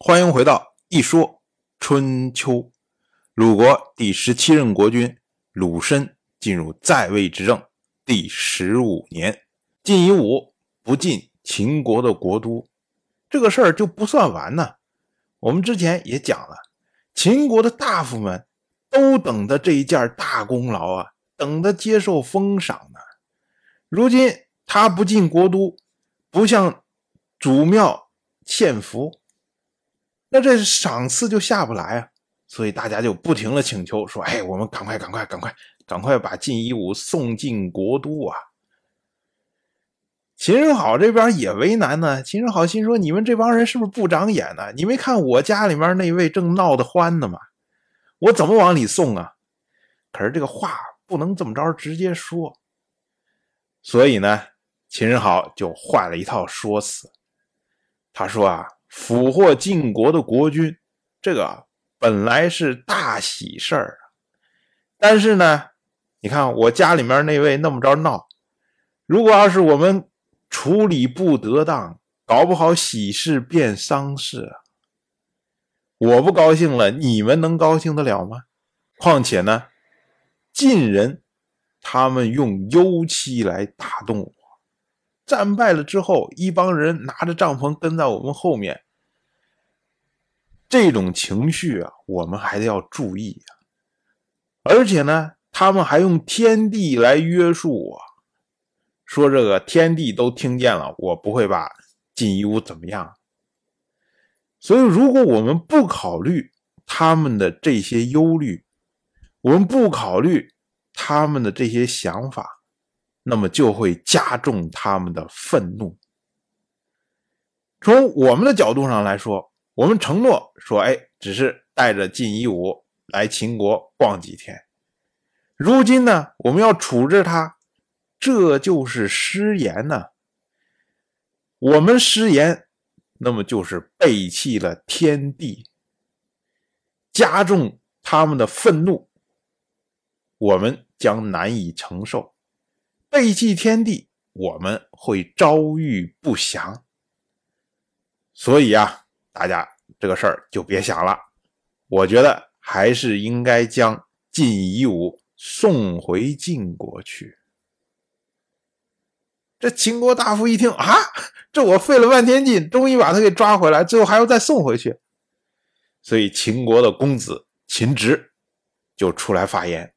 欢迎回到一说春秋。鲁国第十七任国君鲁申进入在位执政第十五年，晋夷吾不进秦国的国都，这个事儿就不算完呢。我们之前也讲了，秦国的大夫们都等着这一件大功劳啊，等着接受封赏呢。如今他不进国都，不向祖庙献福。那这赏赐就下不来啊，所以大家就不停的请求说：“哎，我们赶快、赶快、赶快、赶快把晋夷吾送进国都啊！”秦始皇这边也为难呢。秦始皇心说：“你们这帮人是不是不长眼呢？你没看我家里面那位正闹得欢呢吗？我怎么往里送啊？”可是这个话不能这么着直接说，所以呢，秦始皇就换了一套说辞。他说啊。俘获晋国的国君，这个本来是大喜事儿啊。但是呢，你看我家里面那位那么着闹，如果要是我们处理不得当，搞不好喜事变丧事啊。我不高兴了，你们能高兴得了吗？况且呢，晋人他们用幽妻来打动我。战败了之后，一帮人拿着帐篷跟在我们后面，这种情绪啊，我们还得要注意啊。而且呢，他们还用天地来约束我，说这个天地都听见了，我不会把晋夷吾怎么样。所以，如果我们不考虑他们的这些忧虑，我们不考虑他们的这些想法。那么就会加重他们的愤怒。从我们的角度上来说，我们承诺说：“哎，只是带着晋夷吾来秦国逛几天。”如今呢，我们要处置他，这就是失言呢。我们失言，那么就是背弃了天地，加重他们的愤怒，我们将难以承受。背弃天地，我们会遭遇不祥。所以啊，大家这个事儿就别想了。我觉得还是应该将晋夷吾送回晋国去。这秦国大夫一听啊，这我费了半天劲，终于把他给抓回来，最后还要再送回去。所以秦国的公子秦直就出来发言，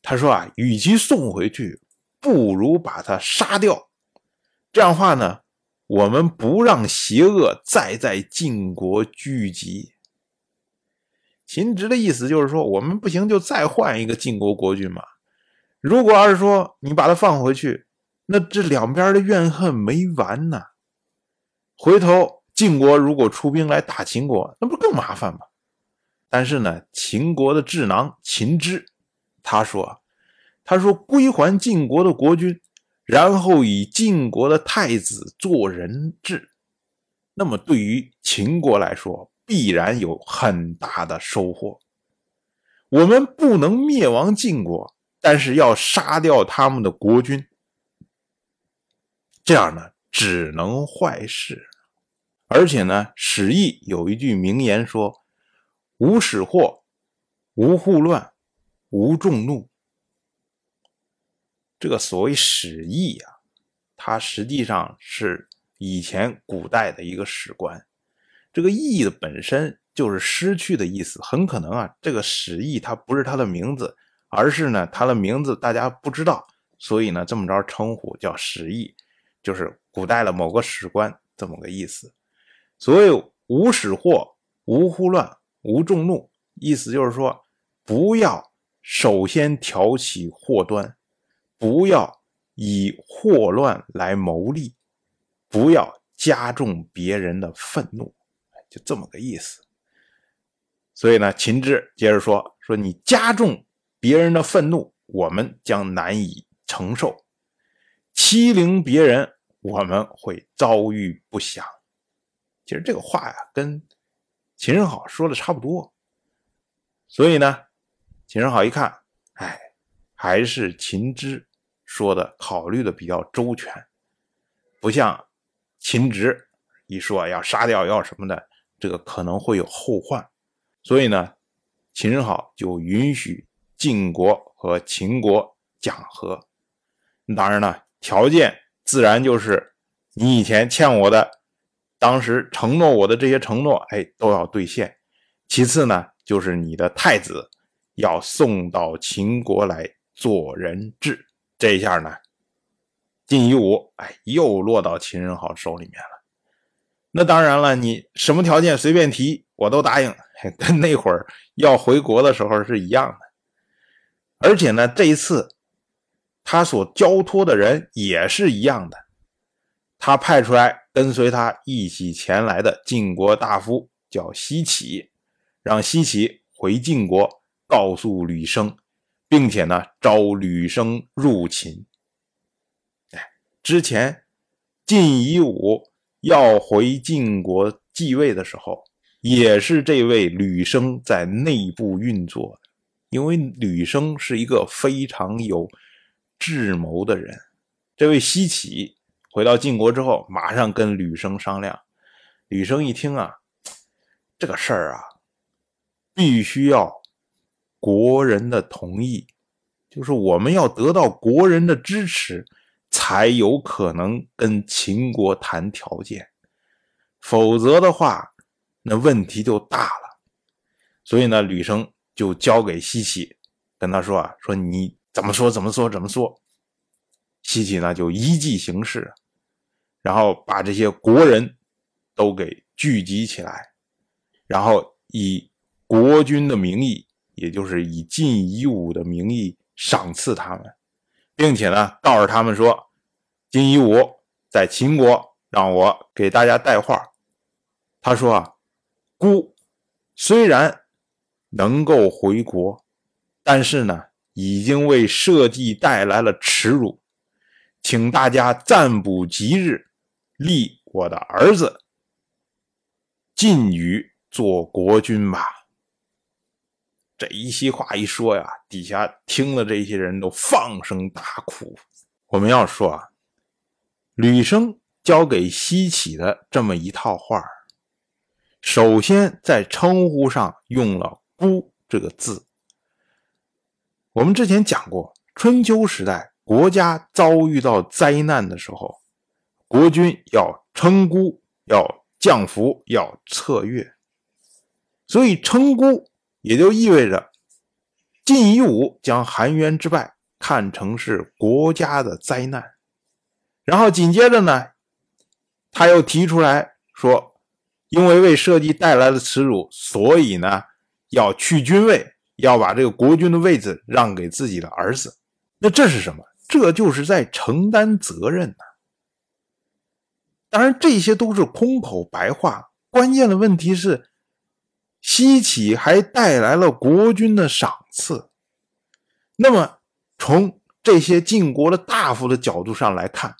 他说啊，与其送回去。不如把他杀掉，这样话呢，我们不让邪恶再在晋国聚集。秦直的意思就是说，我们不行就再换一个晋国国君嘛。如果要是说你把他放回去，那这两边的怨恨没完呢。回头晋国如果出兵来打秦国，那不更麻烦吗？但是呢，秦国的智囊秦之他说。他说：“归还晋国的国君，然后以晋国的太子做人质，那么对于秦国来说，必然有很大的收获。我们不能灭亡晋国，但是要杀掉他们的国君，这样呢，只能坏事。而且呢，《史记》有一句名言说：‘无使祸，无护乱，无众怒。’”这个所谓史义啊，它实际上是以前古代的一个史官。这个义的本身就是失去的意思，很可能啊，这个史义它不是他的名字，而是呢他的名字大家不知道，所以呢这么着称呼叫史义，就是古代的某个史官这么个意思。所谓无使祸，无胡乱，无众怒，意思就是说不要首先挑起祸端。不要以祸乱来谋利，不要加重别人的愤怒，就这么个意思。所以呢，秦之接着说：“说你加重别人的愤怒，我们将难以承受；欺凌别人，我们会遭遇不祥。”其实这个话呀，跟秦始好说的差不多。所以呢，秦始好一看，还是秦之说的考虑的比较周全，不像秦直一说要杀掉要什么的，这个可能会有后患，所以呢，秦始皇就允许晋国和秦国讲和。当然了，条件自然就是你以前欠我的，当时承诺我的这些承诺，哎，都要兑现。其次呢，就是你的太子要送到秦国来做人质。这一下呢，晋夷吾哎，又落到秦始皇手里面了。那当然了，你什么条件随便提，我都答应，跟那会儿要回国的时候是一样的。而且呢，这一次他所交托的人也是一样的，他派出来跟随他一起前来的晋国大夫叫西岐，让西岐回晋国告诉吕生，并且呢招吕生入秦。哎，之前晋夷吾。要回晋国继位的时候，也是这位吕生在内部运作。因为吕生是一个非常有智谋的人。这位西岐回到晋国之后，马上跟吕生商量。吕生一听啊，这个事儿啊，必须要国人的同意，就是我们要得到国人的支持。才有可能跟秦国谈条件，否则的话，那问题就大了。所以呢，吕生就交给西岐，跟他说啊，说你怎么说怎么说怎么说。西岐呢就依计行事，然后把这些国人都给聚集起来，然后以国君的名义，也就是以晋夷吾的名义赏赐他们，并且呢告诉他们说。金一武在秦国让我给大家带话，他说啊，孤虽然能够回国，但是呢，已经为社稷带来了耻辱，请大家暂补吉日，立我的儿子晋宇做国君吧。这一席话一说呀，底下听了这些人都放声大哭。我们要说啊。吕生交给西岐的这么一套话首先在称呼上用了“孤”这个字。我们之前讲过，春秋时代国家遭遇到灾难的时候，国君要称孤，要降服，要策略。所以称孤也就意味着晋夷吾将韩渊之败看成是国家的灾难。然后紧接着呢，他又提出来说，因为为社稷带来了耻辱，所以呢要去君位，要把这个国君的位置让给自己的儿子。那这是什么？这就是在承担责任呢。当然，这些都是空口白话。关键的问题是，西岐还带来了国君的赏赐。那么，从这些晋国的大夫的角度上来看，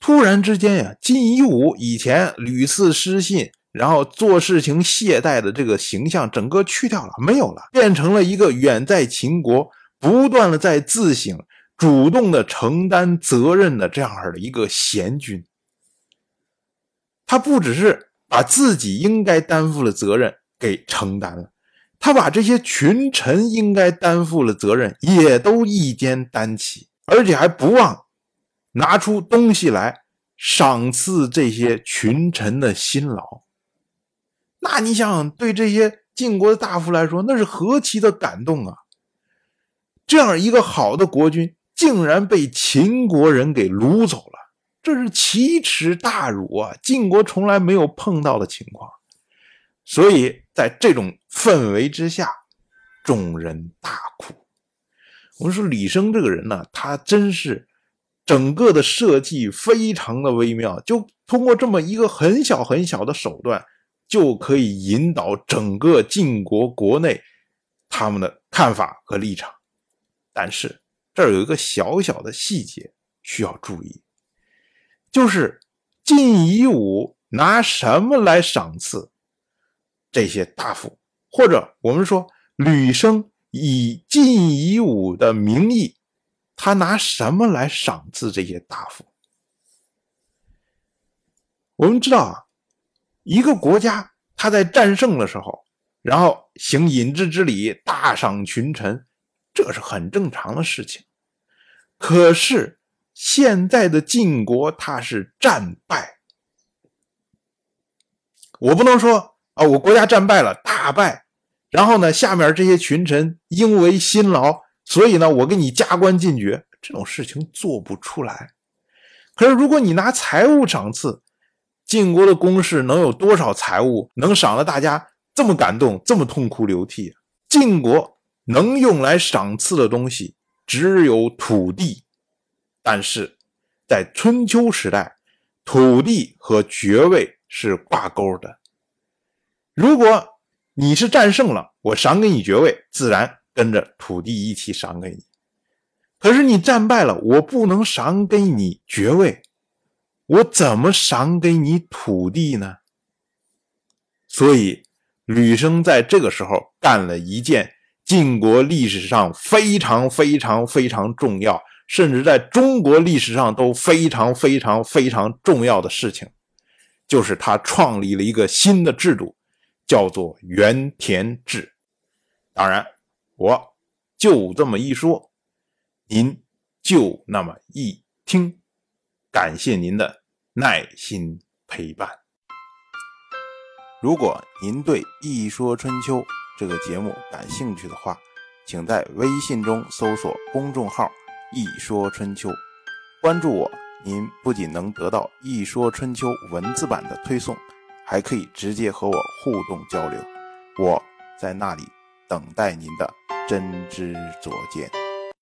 突然之间呀，金一武以前屡次失信，然后做事情懈怠的这个形象，整个去掉了，没有了，变成了一个远在秦国，不断的在自省、主动的承担责任的这样的一个贤君。他不只是把自己应该担负的责任给承担了，他把这些群臣应该担负的责任也都一肩担起，而且还不忘。拿出东西来赏赐这些群臣的辛劳，那你想，对这些晋国的大夫来说，那是何其的感动啊！这样一个好的国君，竟然被秦国人给掳走了，这是奇耻大辱啊！晋国从来没有碰到的情况，所以在这种氛围之下，众人大哭。我们说李生这个人呢，他真是。整个的设计非常的微妙，就通过这么一个很小很小的手段，就可以引导整个晋国国内他们的看法和立场。但是这儿有一个小小的细节需要注意，就是晋夷吾拿什么来赏赐这些大夫，或者我们说吕生以晋夷吾的名义。他拿什么来赏赐这些大夫？我们知道啊，一个国家他在战胜的时候，然后行引之之礼，大赏群臣，这是很正常的事情。可是现在的晋国，他是战败，我不能说啊，我国家战败了，大败，然后呢，下面这些群臣因为辛劳，所以呢，我给你加官进爵，这种事情做不出来。可是如果你拿财物赏赐，晋国的公室能有多少财物能赏了大家这么感动，这么痛哭流涕？晋国能用来赏赐的东西只有土地。但是，在春秋时代，土地和爵位是挂钩的。如果你是战胜了，我赏给你爵位，自然跟着土地一起赏给你。可是你战败了，我不能赏给你爵位，我怎么赏给你土地呢？所以，吕生在这个时候干了一件晋国历史上非常非常非常重要。甚至在中国历史上都非常非常非常重要的事情，就是他创立了一个新的制度，叫做原田制。当然，我就这么一说，您就那么一听。感谢您的耐心陪伴。如果您对《一说春秋》这个节目感兴趣的话，请在微信中搜索公众号。一说春秋，关注我，您不仅能得到一说春秋文字版的推送，还可以直接和我互动交流。我在那里等待您的真知灼见。